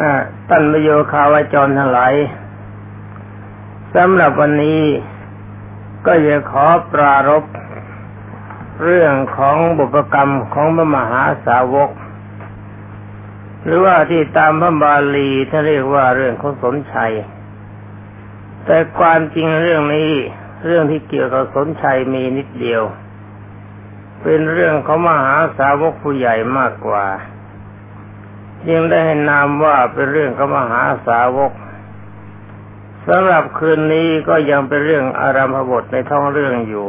อ่าตันประโยคาวจรทั้งหลายสำหรับวันนี้ก็จะขอปรารบเรื่องของบุพกรรมของพระมหาสาวก หรือว่าที่ตามพระบาลีท่านเรียกว่าเรื่องของสนชัย แต่ความจริงเรื่องนี้เรื่องที่เกี่ยวกับสนชัยมีนิดเดียว เป็นเรื่องของมหาสาวกผู้ใหญ่มากกว่า ยังได้ให้นามว่าเป็นเรื่องของมหาสาวกสำหรับคืนนี้ก็ยังเป็นเรื่องอารามบทในท้องเรื่องอยู่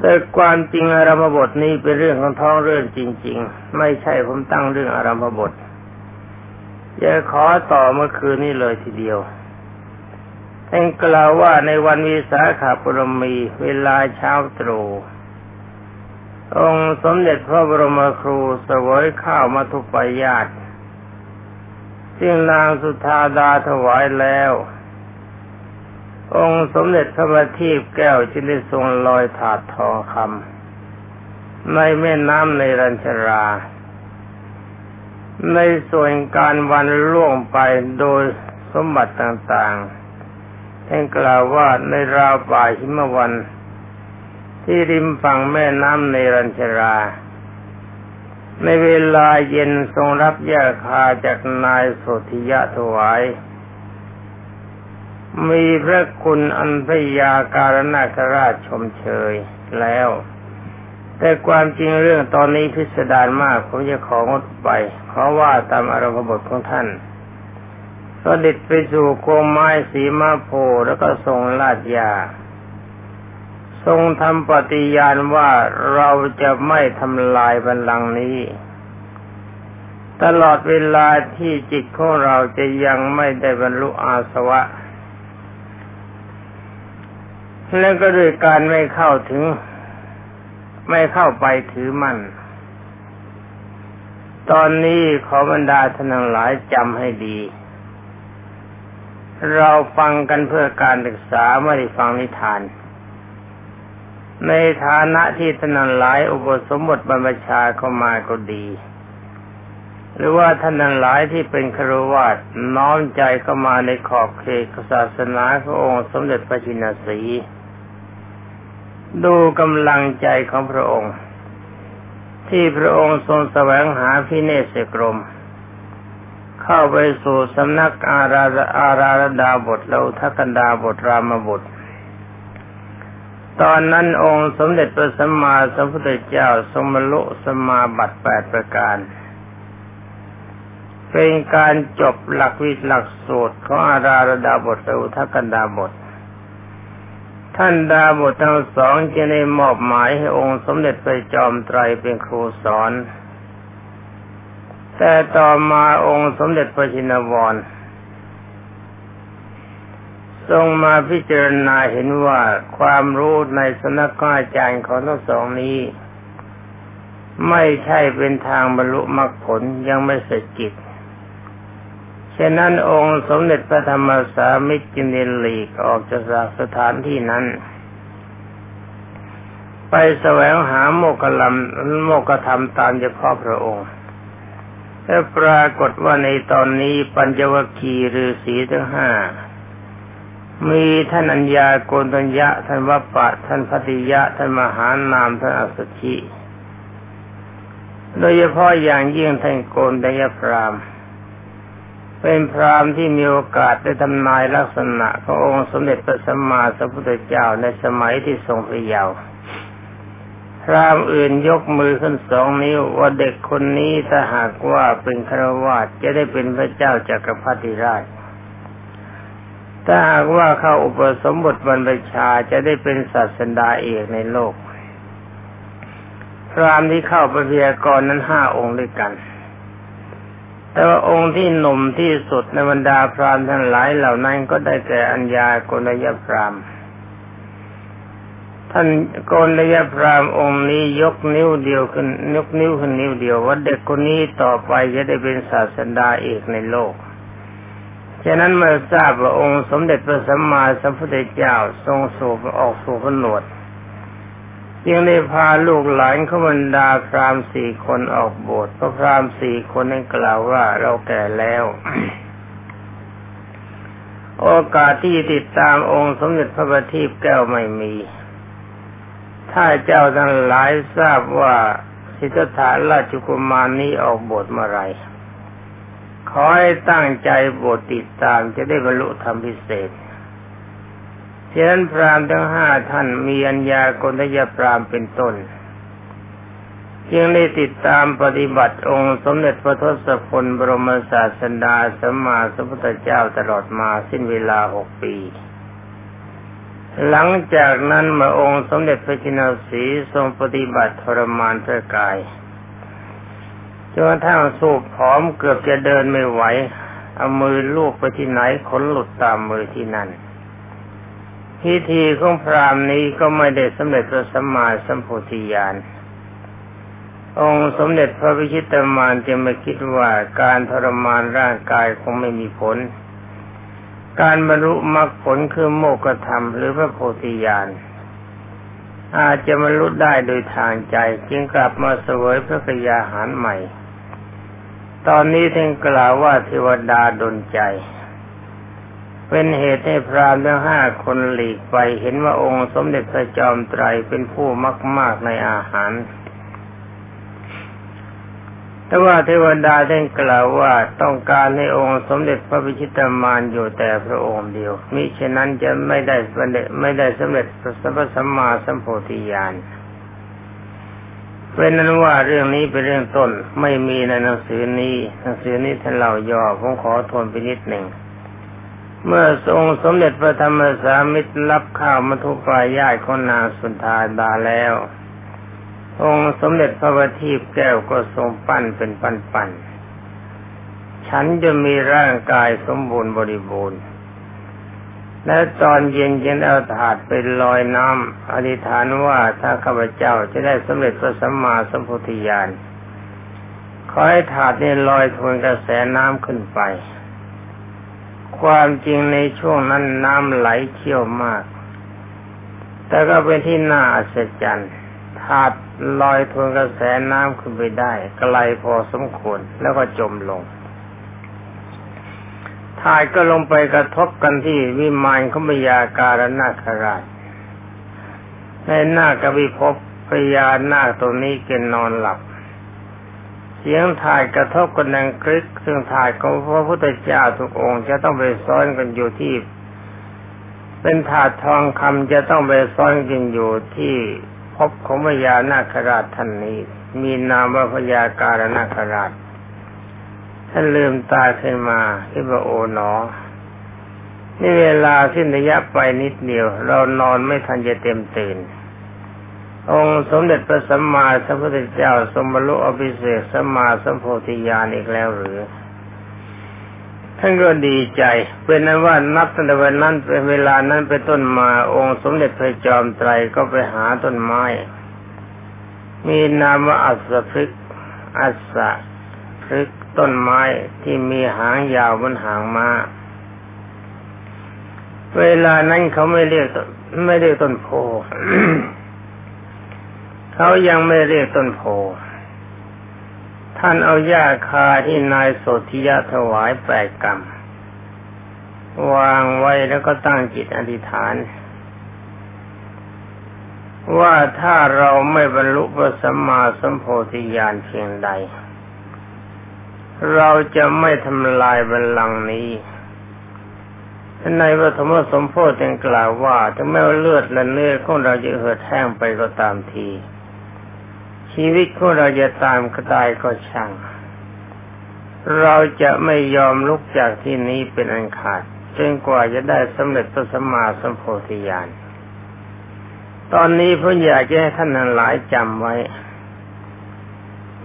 แต่ความจริงอารามบทนี้เป็นเรื่องของท้องเรื่องจริง ๆ ไม่ใช่ผมตั้งเรื่องอารามบทจะขอต่อเมื่อคืนนี้เลยทีเดียวท่านกล่าวว่าในวันวิสาขาปรมีเวลาเช้าตรู่ องค์สมเด็จพระบรมครูสวยข้าวมาทุปายาตซึ่งนางสุธาดาถวายแล้ว องค์สมเด็จพระบัณฑิตแก้วจึงได้ทรงลอยถาดทองคำในแม่น้ำในรัญชรา ในส่วนการวันล่วงไปโดยสมบัติต่างๆท่านกล่าวว่าในราวป่าหิมวัน ที่ริมฝั่งแม่น้ำในรัญชรา ในเวลาเย็นทรงรับยาคาจากนายโสธิยะถวาย มีพระคุณอันพยาการนาคราชชมเชยแล้ว แต่ความจริงเรื่องตอนนี้พิสดารมากผมจะของดไป เพราะว่าตามอารมณ์บทของท่านสด็จไปสู่โคมไม้สีมาโพแล้วก็ทรงลาดยา ทรงทำปฏิญาณว่าเราจะไม่ทำลายบัลลังก์นี้ ตลอดเวลาที่จิตของเราจะยังไม่ได้บรรลุอาสวะ แล้วก็ด้วยการไม่เข้าถึง ไม่เข้าไปถือมั่น ตอนนี้ขอบรรดาท่านทั้งหลายจำให้ดี เราฟังกันเพื่อการศึกษาไม่ได้ฟังนิทาน ในฐานะที่ท่านหลายอุปสมบทบรรพชาเข้ามาก็ดี หรือว่าท่านหลายที่เป็นครวาสน้อมใจเข้ามาในขอบเขตศาสนาขององค์สมเด็จพระจินสี ดูกำลังใจของพระองค์ ที่พระองค์ทรงแสวงหาพิเนศกรม เข้าไปสู่สำนักอาราอาราดาบทแล้วทักันดาบทรามบท ตอนนั้นองค์สมเด็จพระสัมมาสัมพุทธเจ้าทรงบรรลุสมาบัติแปดประการ เป็นการจบหลักวิหลักสูตรของอาราระดาบทและอุทกันดาบท ท่านดาบททั้งสองจะได้มอบหมายให้องค์สมเด็จพระจอมไตรเป็นครูสอน แต่ต่อมาองค์สมเด็จพระชินวร ทรงมาพิจารณาเห็นว่าความรู้ในสนักอาจารย์ของทั้งสองนี้ ไม่ใช่เป็นทางบรรลุมรรคผลยังไม่เสร็จกิจฉะนั้นองค์สมเด็จพระธรรมสามิจินเดลีกออกจากสถานที่นั้น ไปแสวงหาโมกขลัมโมกขธรรมตามเฉพาะพระองค์และปรากฏว่าในตอนนี้ปัญจวัคคีย์ฤาษีทั้งห้า มีท่านอัญญาโกนตัญญะท่านวัปปะ ท่านพติยะ ท่านมหานาม ท่านอัสชิโดยเฉพาะอย่างยิ่งท่านโกนตัญญพรามเป็นพรามที่มีโอกาสได้ทำนายลักษณะขององค์สมเด็จพระสัมมาสัมพุทธเจ้าในสมัยที่ทรงพระเยาว์พรามอื่นยกมือขึ้นสองนิ้วว่าเด็กคนนี้ถ้าหากว่าเป็นครวาสจะได้เป็นพระเจ้าจากักรพรรดิราช ถ้าหากว่าเข้าอุปสมบทบรรพชาจะได้เป็นศาสดาเอกในโลก พรามที่เข้าประเพียกรนั้นห้าองค์ด้วยกัน แต่ว่าองค์ที่หนุ่มที่สุดในบรรดาพรามทั้งหลายเหล่านั้นก็ได้แก่อัญญาโกนยพรามท่านโกนยพรามองค์นี้ยกนิ้วเดียวขึ้นยกนิ้วขึ้นนิ้วเดียวว่าเด็กคนนี้ต่อไปจะได้เป็นศาสดาเอกในโลก ฉะนั้นเมื่อทราบว่าองค์สมเด็จพระสัมมาสัมพุทธเจ้าทรงสูบออกสู่พนวดยังได้พาลูกหลานขบรรดาพรามสี่คนออกบวชเพราะพรามสี่คนนั้นกล่าวว่าเราแก่แล้ว โอกาสที่ติดตามองค์สมเด็จพระบัณฑิตแก้วไม่มี ถ้าเจ้าทั้งหลายทราบว่าสิทธัตถะราชกุมารนี้ออกบวชเมื่อไร ขอให้ตั้งใจบวชติดตามจะได้บรรลุธรรมพิเศษฉะนั้นพรามทั้งห้าท่านมีอัญญากนทยพรามเป็นต้นจึงได้ติดตามปฏิบัติองค์สมเด็จพระทศพลบรมศาสดาสัมมาสัมพุทธเจ้าตลอดมาสิ้นเวลาหกปี หลังจากนั้นมาองค์สมเด็จพระจินสีทรงปฏิบัติทรมานพระกาย จนกระทั่งสูบผอมเกือบจะเดินไม่ไหว เอามือลูบไปที่ไหนขนหลุดตามมือที่นั่นพิธีของพรามนี้ก็ไม่ได้สำเร็จพระสัมมาสัมโพธิญาณ องค์สมเด็จพระวิชิตมารจะไม่คิดว่าการทรมานร่างกายคงไม่มีผล การบรรลุมรรคผลคือโมกขธรรมหรือพระโพธิญาณ อาจจะบรรลุได้โดยทางใจจึงกลับมาเสวยพระกยาหารใหม่ ตอนนี้ท่านกล่าวว่าเทวดาดลใจ เป็นเหตุให้พรามทั้งห้าคนหลีกไปเห็นว่าองค์สมเด็จพระจอมไตรเป็นผู้มากมากในอาหาร แต่ว่าเทวดาได้กล่าวว่าต้องการให้องค์สมเด็จพระพิชิตามานอยู่แต่พระองค์เดียวมิฉะนั้นจะไม่ได้ไม่ได้สำเร็จพระสัมมาสัมโพธิญาณ เป็นนั้นว่าเรื่องนี้เป็นเรื่องต้นไม่มีในหนังสือนี้หนังสือนี้ท่านเล่าย่อผมขอทนไปนิดหนึ่ง เมื่อทรงสมเด็จพระธรรมสามิตรรับข้าวมัทุปายาตของนางสุนทาดาแล้ว องค์สมเด็จพระบัณฑิตแก้วก็ทรงปั้นเป็นปั้นๆฉันจะมีร่างกายสมบูรณ์บริบูรณ์ และตอนเย็นเย็นเอาถาดไปลอยน้ำอธิษฐานว่าถ้าข้าพเจ้าจะได้สำเร็จพระสัมมาสัมพุทธญาณขอให้ถาดนี้ลอยทวนกระแสน้ำขึ้นไป ความจริงในช่วงนั้นน้ำไหลเชี่ยวมาก แต่ก็เป็นที่น่าอัศจรรย์ถาดลอยทวนกระแสน้ำขึ้นไปได้ไกลพอสมควรแล้วก็จมลง ถาดก็ลงไปกระทบกันที่วิมานขมยาการนาคราชในหน้ากวิภพพญานาคตัวนี้เกินนอนหลับ เสียงถ่ายกระทบกันดังคลิกซึ่งถ่ายของพระพุทธเจ้าทุกองค์ จะต้องไปซ้อนกันอยู่ที่ เป็นถาดทองคำจะต้องไปซ้อนกันอยู่ที่พบของพญานาคราชท่านนี้ มีนามว่าพญาการนาคราช ท่านลืมตาขึ้นมาที่ว่าโอ๋หนอ นี่เวลาสิ้นระยะไปนิดเดียว เรานอนไม่ทันจะเต็มตื่น องค์สมเด็จพระสัมมาสัมพุทธเจ้าสมบรรลุอภิเศษสัมมาสัมโพธิญาณอีกแล้วหรือท่านก็ดีใจ เป็นนั้นว่านับตั้งแต่วันนั้นเป็นเวลานั้นเป็นต้นมาองค์สมเด็จพระจอมไตรก็ไปหาต้นไม้ มีนามว่าอัศพฤกอัศพฤก ต้นไม้ที่มีหางยาวบนหางมา้า เวลานั้นเขาไม่เรียกไม่เรียกต้นโพเขายังไม่เรียกต้นโพ ท่านเอาหญ้าคาที่นายโสธิยะถวายแปดกรรมวางไว้แล้วก็ตั้งจิตอธิษฐาน ว่าถ้าเราไม่บรรลุพระสัมมาสัมโพธิญาณเพียงใด เราจะไม่ทำลายบัลลังก์นี้ในพระธรรมสมโพธิกล่าวว่าถึงแม้ว่าเลือดและเนื้อของเราจะเหือดแห้งไปก็ตามที ชีวิตของเราจะตามกระตายก็ช่าง เราจะไม่ยอมลุกจากที่นี้เป็นอันขาดจนกว่าจะได้สำเร็จพระสัมมาสัมโพธิญาณตอนนี้ผมอยากจะให้ท่านหลายจำไว้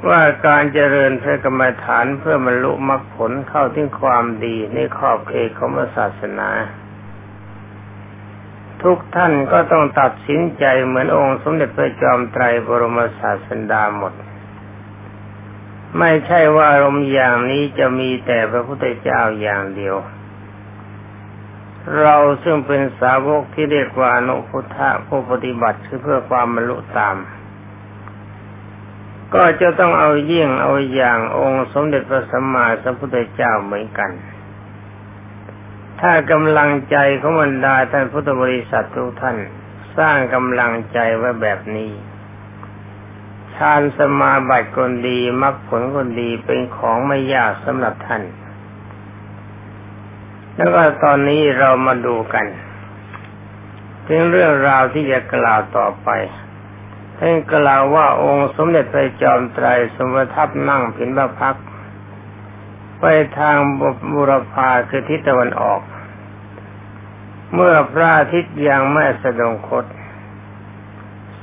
ว่าการเจริญพระกรรมฐานเพื่อบรรลุมรรคผลเข้าถึงความดีในขอบเขตของศาสนา ทุกท่านก็ต้องตัดสินใจเหมือนองค์สมเด็จพระจอมไตรบรมศาสดาหมด ไม่ใช่ว่าอารมณ์อย่างนี้จะมีแต่พระพุทธเจ้าอย่างเดียว เราซึ่งเป็นสาวกที่เรียกว่าอนุพุทธะผู้ปฏิบัติคือเพื่อความบรรลุตาม ก็จะต้องเอาเยี่ยงเอาอย่างองค์สมเด็จพระสัมมาสัมพุทธเจ้าเหมือนกัน ถ้ากำลังใจของบรรดาท่านพุทธบริษัททุกท่าน สร้างกำลังใจไว้แบบนี้ฌานสมาบัติคนดีมรรคผลคนดีเป็นของไม่ยากสำหรับท่าน แล้วก็ตอนนี้เรามาดูกันถึงเรื่องราวที่จะกล่าวต่อไป ท่านกล่าวว่าองค์สมเด็จพระจอมไตรสมทับนั่งผินพระพักไปทางบุรพาคือทิศตะวันออก เมื่อพระอาทิตย์ยังไม่สะดงคต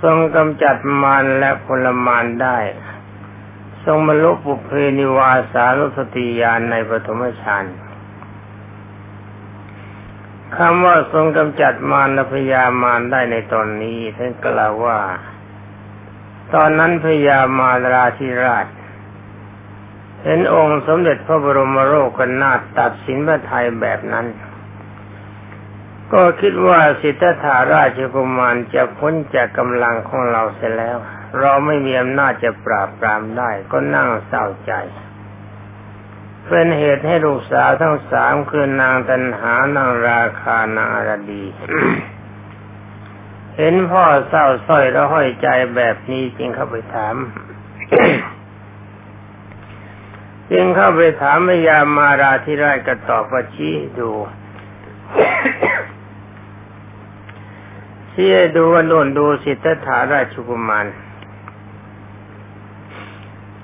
ทรงกำจัดมารและพลมารได้ ทรงบรรลุปุเพนิวาสารุสติยานในปฐมฌานคำว่าทรงกำจัดมารและพยามารได้ในตอนนี้ท่านกล่าวว่า ตอนนั้นพยามาราธิราช เห็นองค์สมเด็จพระบรมโลกนาถตัดสินพระไทยแบบนั้น ก็คิดว่าสิทธัตถาราชกุมารจะพ้นจากกำลังของเราเสียแล้ว เราไม่มีอำนาจจะปราบปรามได้ก็นั่งเศร้าใจเป็นเหตุให้ลูกสาวทั้งสามคือนางตันหานางราคานางอรดี เห็นพ่อเศร้าส้อยแล้วห้อยใจแบบนี้จึงเข้าไปถาม จึงเข้าไปถามพยามาราธิราชก็ตอบว่าชี้ดูที่ดูว่าโน่นดูสิทธถาราชกุมาร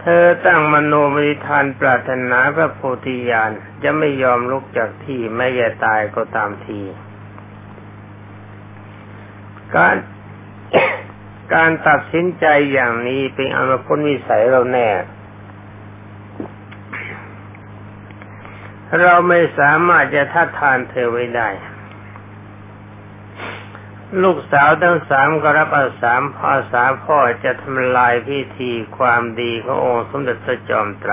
เธอตั้งมโนมริทานปรารถนาพระโพธิญาณจะไม่ยอมลุกจากที่แม้จะตายก็ตามที การการตัดสินใจอย่างนี้เป็นอนุพ้นวิสัยเราแน่ เราไม่สามารถจะทัดทานเธอไว้ได้ ลูกสาวทั้งสามก็รับอาสามอาสาพ่อจะทำลายพิธีความดีขององค์สมเด็จพระจอมไตร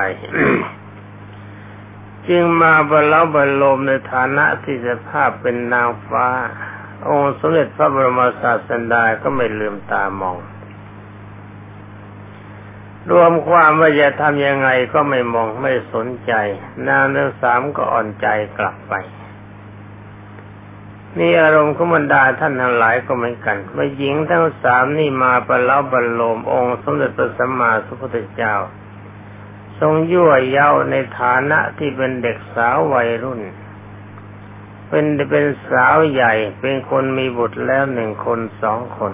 จึงมาบรรลบรรลมในฐานะที่สภาพเป็นนางฟ้า องค์สมเด็จพระบรมศาสดาก็ไม่ลืมตามอง รวมความว่าจะทำยังไงก็ไม่มองไม่สนใจ นางทั้งสามก็อ่อนใจกลับไปนี่อารมณ์ของบรรดาท่านทั้งหลายก็เหมือนกันว่าหญิงทั้งสามนี่มาประลาบรรลมองค์สมเด็จพระสัมมาสัมพุทธเจ้า ทรงยั่วเย้าในฐานะที่เป็นเด็กสาววัยรุ่น เป็นเป็นสาวใหญ่ เป็นคนมีบุตรแล้วหนึ่งคนสองคน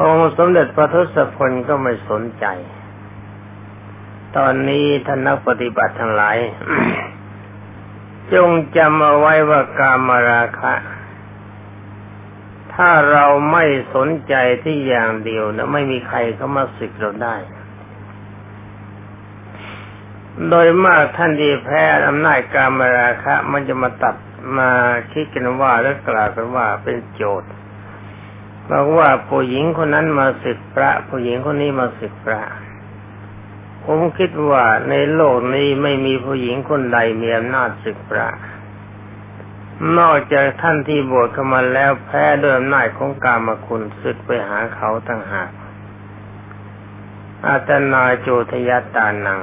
องค์สมเด็จพระทศพลก็ไม่สนใจ ตอนนี้ท่านนักปฏิบัติทั้งหลาย จงจำเอาไว้ว่ากามราคะ ถ้าเราไม่สนใจที่อย่างเดียวนะไม่มีใครเข้ามาสึกเราได้โดยมากท่านที่แพ้อำนาจการมราคะ มันจะมาตัด มาคิดกันว่าและกล่าวกันว่าเป็นโจทย์บอกว่าผู้หญิงคนนั้นมาสึกพระ ผู้หญิงคนนี้มาสึกพระ ผมคิดว่าในโลกนี้ไม่มีผู้หญิงคนใดมีอำนาจศึกพระ นอกจากท่านที่บวชเข้ามาแล้วแพ้ด้วยอำนาจของกามคุณศึกไปหาเขาต่างหากอาตนาโจทยตานัง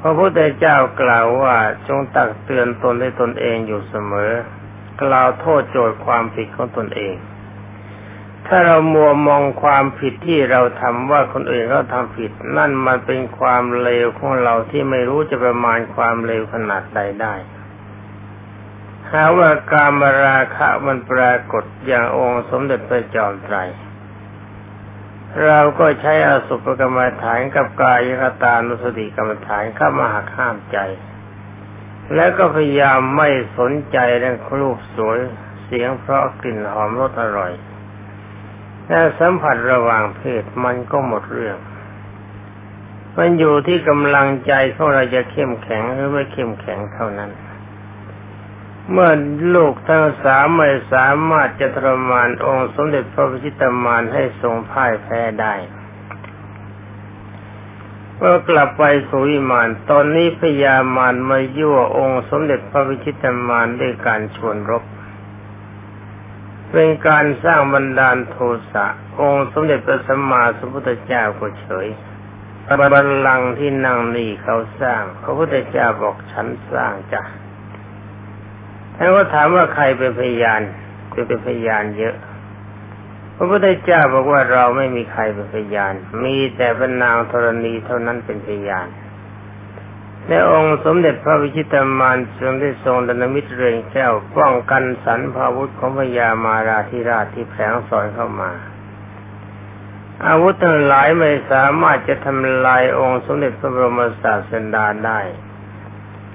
พระพุทธเจ้ากล่าวว่าจงตักเตือนตนให้ตนเองอยู่เสมอ กล่าวโทษโจทย์ความผิดของตนเอง ถ้าเรามัวมองความผิดที่เราทำว่าคนอื่นเขาทำผิด นั่นมันเป็นความเลวของเราที่ไม่รู้จะประมาณความเลวขนาดใดได้หาว่าการมราคะมันปรากฏอย่างองค์สมเด็จพระจอมไตร เราก็ใช้อสุภกรรมฐานกับกายคตานุสติกรรมฐานเข้ามาหักห้ามใจ แล้วก็พยายามไม่สนใจเรื่องรูปสวยเสียงเพราะกลิ่นหอมรสอร่อยถ้าสัมผัสระหว่างเพศมันก็หมดเรื่อง มันอยู่ที่กำลังใจของเราจะเข้มแข็งหรือไม่เข้มแข็งเท่านั้น เมื่อลูกทั้งสามไม่สามารถจะทรมานองค์สมเด็จพระพิชิตมารให้ทรงพ่ายแพ้ได้เมื่อกลับไปสุวิมาน ตอนนี้พญามารมายั่วองค์สมเด็จพระวิชิตมารด้วยการชวนรบ เป็นการสร้างบันดาลโทสะ องค์สมเด็จพระสัมมาสัมพุทธเจ้าก็เฉยบัลลังก์ที่นั่งนี่เขาสร้าง พระพุทธเจ้าบอกฉันสร้างจ้ะ ท่านก็ถามว่าใครเป็นพยานเป็นพยานเยอะ พระพุทธเจ้าบอกว่าเราไม่มีใครเป็นพยาน มีแต่พระนางธรณีเท่านั้นเป็นพยานในองค์สมเด็จพระวิชิตามานทรงได้ทรงดนมิตรเรืองแก้วป้องกันสรรพาวุธของพญามาราธิราชที่แผงสอนเข้ามา อาวุธทั้งหลายไม่สามารถจะทำลายองค์สมเด็จพระบรมศาสดาได้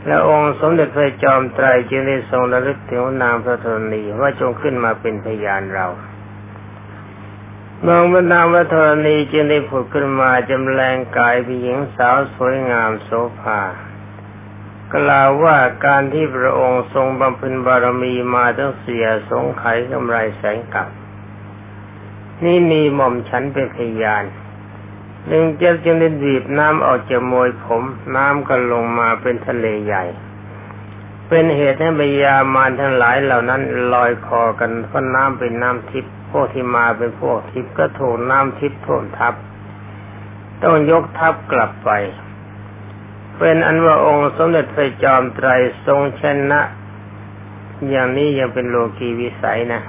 และองค์สมเด็จพระจอมไตรจึงได้ทรงระลึกถึงนางพระธรณีว่าจงขึ้นมาเป็นพยานเราเมืองบรรดาวัฒนีจึงได้ผุดขึ้นมาจำแรงกายเป็นหญิงสาวสวยงามโสภากล่าวว่าการที่พระองค์ทรงบำเพ็ญบารมีมาตั้งเสียสงไขกำไรแสงกับ นี่มีหม่อมฉันเป็นพยาน หนึ่งเจ้าจึงได้ดีบน้ำออกจากมวยผม น้ำก็ลงมาเป็นทะเลใหญ่ เป็นเหตุให้บยามารทั้งหลายเหล่านั้นลอยคอกันเพราะน้ำเป็นน้ำทิพย์พวกที่มาเป็นพวกทิพย์ก็ถูกน้ำทิพย์ท่วมทับ ต้องยกทัพกลับไป เป็นอันว่าองค์สมเด็จพระจอมไตรทรงชนะ อย่างนี้ยังเป็นโลกีวิสัยนะ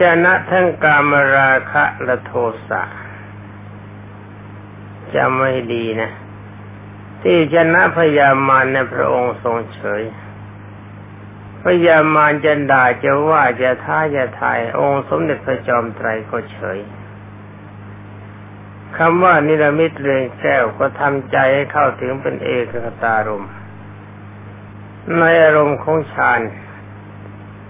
ชนะทั้งกามราคะและโทสะจะไม่ดีนะ ที่ชนะพยามารในพระองค์ทรงเฉย พยามารจะด่าจะว่าจะท้าจะทายองค์สมเด็จพระจอมไตรก็เฉยคำว่านิรมิตเรืองแก้วก็ทำใจให้เข้าถึงเป็นเอกคตารมในอารมณ์ของฌาน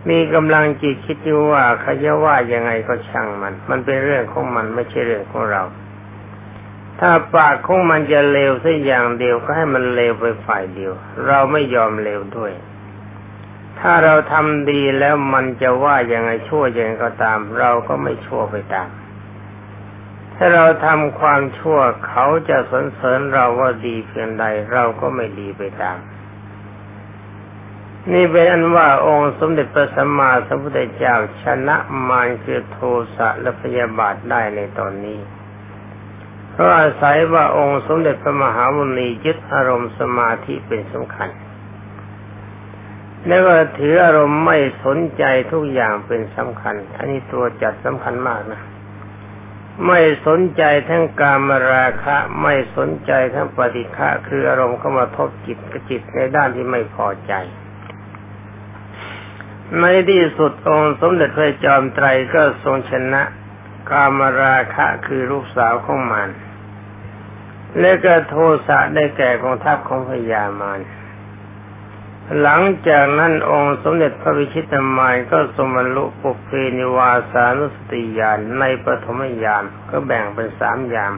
มีกำลังจิตคิดอยู่ว่าเขาจะว่ายังไงก็ช่างมัน มันเป็นเรื่องของมันไม่ใช่เรื่องของเรา ถ้าปากของมันจะเลวสักอย่างเดียวก็ให้มันเลวไปฝ่ายเดียว เราไม่ยอมเลวด้วย ถ้าเราทำดีแล้วมันจะว่ายังไงชั่วยังไงก็ตาม เราก็ไม่ชั่วไปตาม ถ้าเราทำความชั่วเขาจะสนเสริญเราว่าดีเพียงใด เราก็ไม่ดีไปตาม นี่เป็นอันว่าองค์สมเด็จพระสัมมาสัมพุทธเจ้าชนะมารคือโทสะและพยาบาทได้ในตอนนี้ เพราะอาศัยว่าองค์สมเด็จพระมหาวุณียึดอารมณ์สมาธิเป็นสำคัญ แล้วก็ถืออารมณ์ไม่สนใจทุกอย่างเป็นสำคัญ อันนี้ตัวจัดสำคัญมากนะไม่สนใจทั้งกามราคะ ไม่สนใจทั้งปฏิฆะคืออารมณ์เข้ามาทบจิตกจิตในด้านที่ไม่พอใจ ในที่สุดองค์สมเด็จพระจอมไตรก็ทรงชนะกามราคะคือลูกสาวของมัน และก็โทสะได้แก่กองทัพของพญามารหลังจากนั้นองค์สมเด็จพระวิชิตามายก็สมรรลุปุเพนิวาสานุสติญาณในปฐมญาณก็แบ่งเป็นสามยาม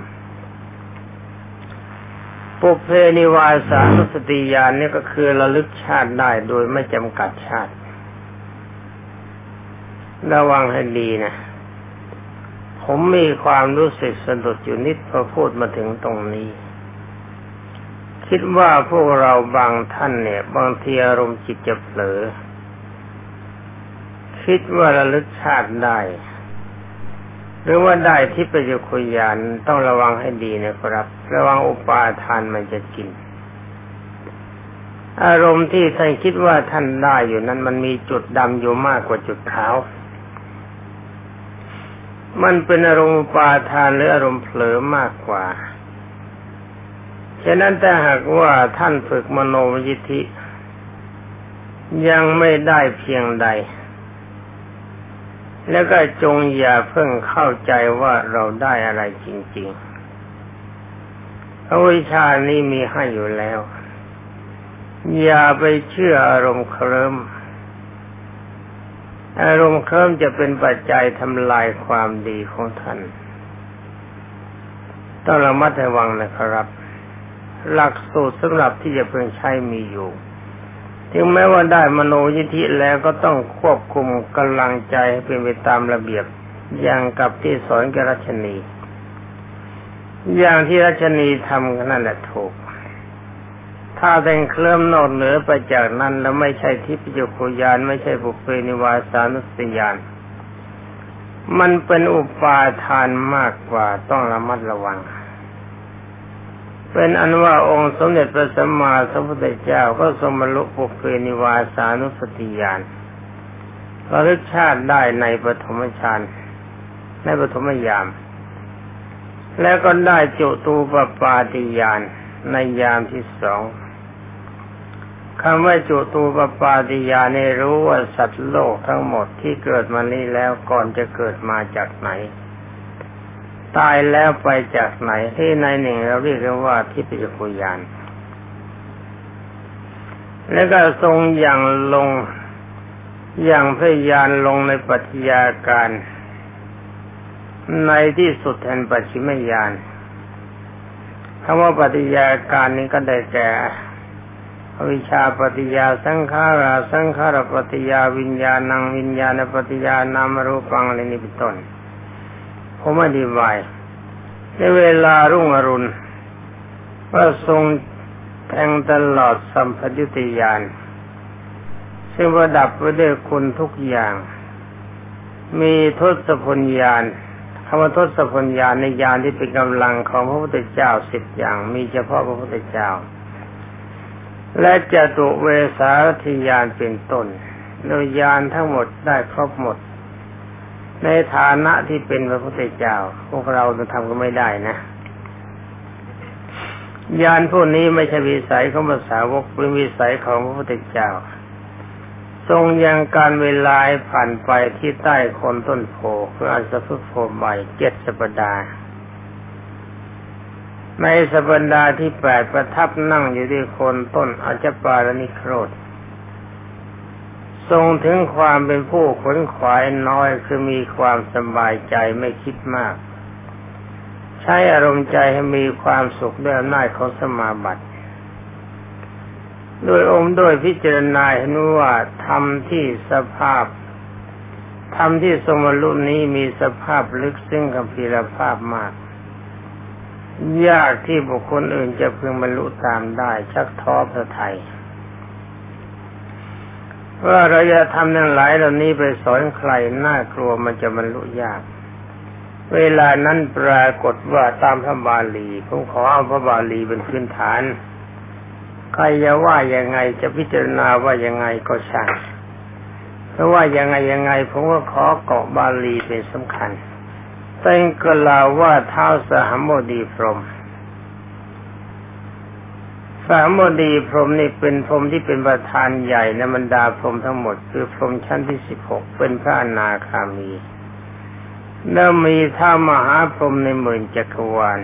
ปุเพนิวาสานุสติญาณนี่ก็คือระลึกชาติได้โดยไม่จำกัดชาติ ระวังให้ดีนะ ผมมีความรู้สึกสะดุดอยู่นิดพอพูดมาถึงตรงนี้ คิดว่าพวกเราบางท่านเนี่ย บางทีอารมณ์จิตจะเผลอ คิดว่าระลึกชาติได้ หรือว่าได้ที่ปัจจุคุยานต้องระวังให้ดีนะครับ ระวังอุปาทานมันจะกินอารมณ์ที่ท่านคิดว่าท่านได้อยู่นั้นมันมีจุดดำอยู่มากกว่าจุดขาว มันเป็นอารมณ์ปาทานหรืออารมณ์เผลอมากกว่าฉะนั้นแต่หากว่าท่านฝึกมโนยิธิ ยังไม่ได้เพียงใด แล้วก็จงอย่าเพิ่งเข้าใจว่าเราได้อะไรจริงๆพระวิชานี้มีให้อยู่แล้ว อย่าไปเชื่ออารมณ์เคลิ้ม อารมณ์เคลิ้มจะเป็นปัจจัยทำลายความดีของท่าน ต้องระมัดระวังนะครับ หลักสูตรสำหรับที่จะเพิ่งใช้มีอยู่ ถึงแม้ว่าได้มโนยิธิแล้วก็ต้องควบคุมกำลังใจให้เป็นไปตามระเบียบ อย่างกับที่สอนกรัชนี อย่างที่รัชนีทำนั่นแหละถูก ถ้าแต่งเคลื่อนนอกเหนือไปจากนั้นแล้วไม่ใช่ทิพยคุยานไม่ใช่บุเพนิวาสานุสติยาน มันเป็นอุปาทานมากกว่าต้องระมัดระวัง เป็นอันว่าองค์สมเด็จพระสัมมาสัมพุทธเจ้าก็ทรงบรรลุปุเพนิวาสานุสติญาณระลึกชาติได้ในปฐมฌานในปฐมยาม แล้วก็ได้จุตูปปาติยาน ในยามที่สองคำว่าจุตูปปาติยาในรู้ว่าสัตว์โลกทั้งหมดที่เกิดมานี้แล้วก่อนจะเกิดมาจากไหน ตายแล้วไปจากไหนที่ในหนึ่งเราเรียกว่าทิพยคุยาน แล้วก็ทรงอย่างลงอย่างพยานลงในปัจจัยการ ในที่สุดแห่งปัจฉิมยาน คำว่าปฏิยาการนี้ก็ได้แก่วิชาปฏิยาสังขาราสังขารปฏิยาวิญญาณังวิญญาณปฏิยานามรูปังอะไรนี้เป็นต้นผมอธิบายในเวลารุ่งอรุณว่าทรงแทงตลอดสัมพยุติยานซึ่งประดับไว้ด้วยคุณทุกอย่าง มีทศพลญาณ คำว่าทศพลญาณในญาณที่เป็นกำลังของพระพุทธเจ้าสิบอย่างมีเฉพาะพระพุทธเจ้า และจตุเวสาธิญาณเป็นต้นโดยญาณทั้งหมดได้ครบหมด ในฐานะที่เป็นพระพุทธเจ้า พวกเราจะทำก็ไม่ได้นะญาณพวกนี้ไม่ใช่วิสัยของภาษาวกเป็นวิสัยของพระพุทธเจ้า ทรงยังการเวลาผ่านไปที่ใต้คนต้นโพคืออันสะพุโพใหม่เจ็ดสัปดาห์ในสัปดาห์ที่แปดประทับนั่งอยู่ที่คนต้นอาจปารนิโครธทรงถึงความเป็นผู้ขนขวายน้อยคือมีความสบายใจไม่คิดมาก ใช้อารมณ์ใจให้มีความสุขด้วยอำนาจของสมาบัติ โดยองค์โดยพิจารณาเห็นว่าธรรมที่สภาพธรรมที่สมรุนี้มีสภาพลึกซึ้งกับพีรภาพมาก ยากที่บุคคลอื่นจะพึงบรรลุตามได้ ชักท้อพระไทยว่าเราจะทำนั้นหลายเหล่านี้ไปสอนใครน่ากลัวมันจะบรรลุยาก เวลานั้นปรากฏว่าตามพระบาลีผมขอเอาพระบาลีเป็นพื้นฐาน ใครจะว่ายังไงจะพิจารณาว่ายังไงก็ช่างเพราะว่ายังไงยังไงผมก็ขอเกาะบาลีเป็นสำคัญแต่งกล่าวว่าเท้าสหมดีพรมสามโมดีพรมนี่เป็นพรมที่เป็นประธานใหญ่ในบรรดาพรมทั้งหมด คือพรมชั้นที่สิบหกเป็นพระอนาคามี แล้วมีท่ามหาพรมในหมื่นจักรวาล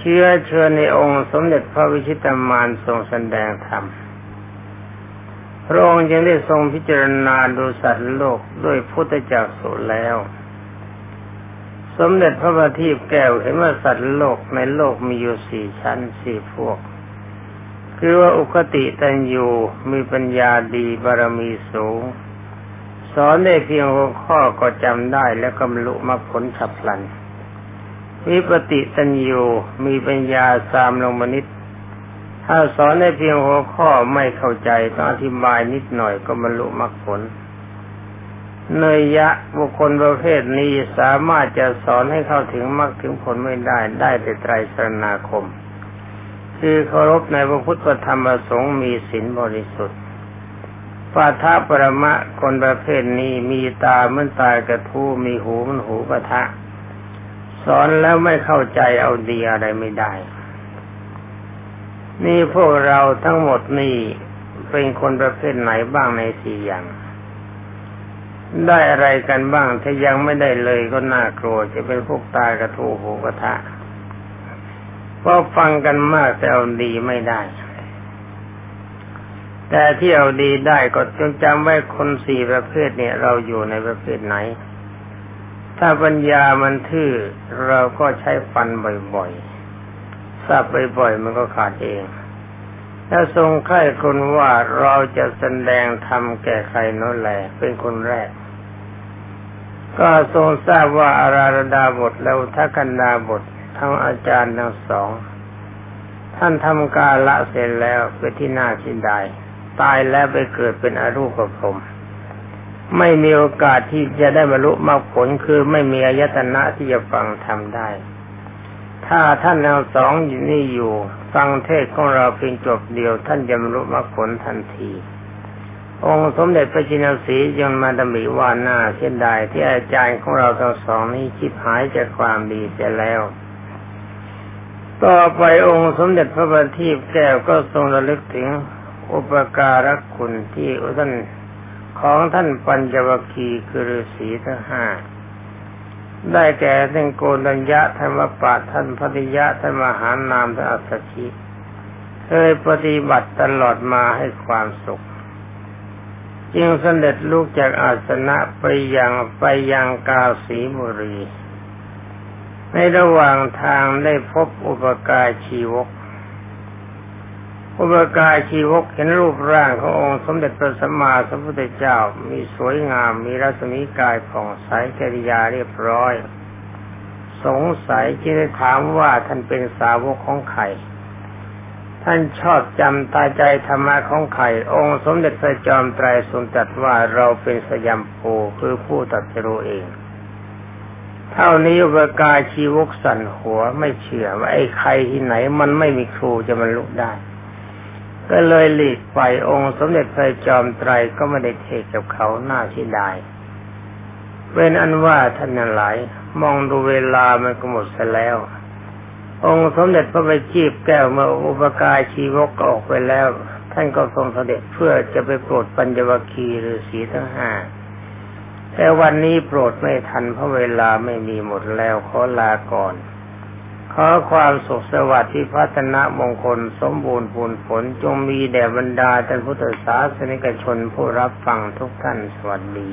เชื้อเชิญในองค์สมเด็จพระวิชิตามานทรงแสดงธรรม พระองค์ยังได้ทรงพิจารณาดูสัตว์โลกด้วยพุทธจักสุแล้ว สมเด็จพระบัณฑิตแก้วเห็นว่าสัตว์โลกในโลกมีอยู่สี่ชั้นสี่พวก คือว่าอุคติตันยูมีปัญญาดีบารมีสูง สอนได้เพียงหัวข้อก็จำได้และกำลุมาผลฉับพลัน วิปติสัญญูมีปัญญาสามลงมานิด ถ้าสอนได้เพียงหัวข้อไม่เข้าใจต้องอธิบายนิดหน่อยก็บรรลุมรรคผล เนยยะบุคคลประเภทนี้สามารถจะสอนให้เข้าถึงมรรคถึงผลไม่ได้ได้แต่ไตรสรณาคม คือเคารพในพระพุทธธรรมประสงค์มีศีลบริสุทธิ์ปาทาปรมะคนประเภทนี้มีตาเหมือนตากระทู้มีหูเหมือนหูกระทะ สอนแล้วไม่เข้าใจเอาดีอะไรไม่ได้ นี่พวกเราทั้งหมดนี่เป็นคนประเภทไหนบ้างในสี่อย่าง ได้อะไรกันบ้าง ถ้ายังไม่ได้เลยก็น่ากลัว จะเป็นพวกตากระทูหูกระทะเพราะฟังกันมากแต่เอาดีไม่ได้ แต่ที่เอาดีได้ก็จงจำไว้คนสี่ประเภทเนี่ย เราอยู่ในประเภทไหน ถ้าปัญญามันทื่อเราก็ใช้ฟันบ่อยๆสับบ่อยๆมันก็ขาดเองถ้าทรงใคร่คนว่าเราจะแสดงธรรมแก่ใครนั่นแหละเป็นคนแรก ก็ทรงทราบว่าอาราดาบทแล้วทักันดาบททั้งอาจารย์ทั้งสอง ท่านทำการละเสร็จแล้วไปที่หน่าชินใดตายแล้วไปเกิดเป็นอรูปภพ ไม่มีโอกาสที่จะได้บรรลุมรรคผลคือไม่มีอายตนะที่จะฟังทำได้ ถ้าท่านทั้งสองอยู่นี่อยู่ฟังเทศของเราเพียงจบเดียว ท่านจะบรรลุมรรคผลทันที องค์สมเด็จพระจินสียังมาดำริว่าหน้าเสียดที่อาจารย์ของเราทั้งสองนี้คิดหายจากความดีเสียแล้ว ต่อไปองค์สมเด็จพระบัณฑิตแก้วก็ทรงระลึกถึงอุปการะคุณที่ท่าน ของท่านปัญจวัคคีย์คือฤาษีทั้งห้าได้แก่ท่านโกนัญญะธรรมปาท่านพธิยะท่านมหานามท่านอัสชิเคยปฏิบัติตลอดมาให้ความสุข จึงเสด็จลูกจากอาสนะไปยังไปยังกาสีบุรี ในระหว่างทางได้พบอุปกาชีวก อุปกายชีวกเห็นรูปร่างขององค์สมเด็จพระสัมมาสัมพุทธเจ้ามีสวยงามมีรัศมีกายผ่องใสจริยาเรียบร้อย สงสัยจึงได้ถามว่าท่านเป็นสาวกของใครท่านชอบจำตาใจธรรมะของใครองค์สมเด็จพระจอมไตรทรงตรัสว่าเราเป็นสยามโพคือผู้ตัดสู้เอง เท่านี้อุปกายชีวกสั่นหัวไม่เชื่อว่าไอ้ใครที่ไหนมันไม่มีครูจะมันลุกได้ ก็เลยหลีกไปองค์สมเด็จพระจอมไตรก็ไม่ได้เทศกับเขาหน้าที่ได้เป็นอันว่าท่านหลาย มองดูเวลามันก็หมดไปแล้ว องค์สมเด็จพระบัณฑิตแก้วเมื่ออุปการชีวกก็ออกไปแล้ว ท่านก็ทรงเสด็จเพื่อจะไปโปรดปัญจวัคคีย์ฤาษีทั้งห้าแต่วันนี้โปรดไม่ทันเพราะเวลาไม่มีหมดแล้วขอลาก่อน อความสุขสวัสดิ์ที่พัฒนามงคลสมบูรณ์ผลผลจงมีแด่บรรดาท่านพุทธศาสนิกชนผู้รับฟังทุกท่านสวัสดี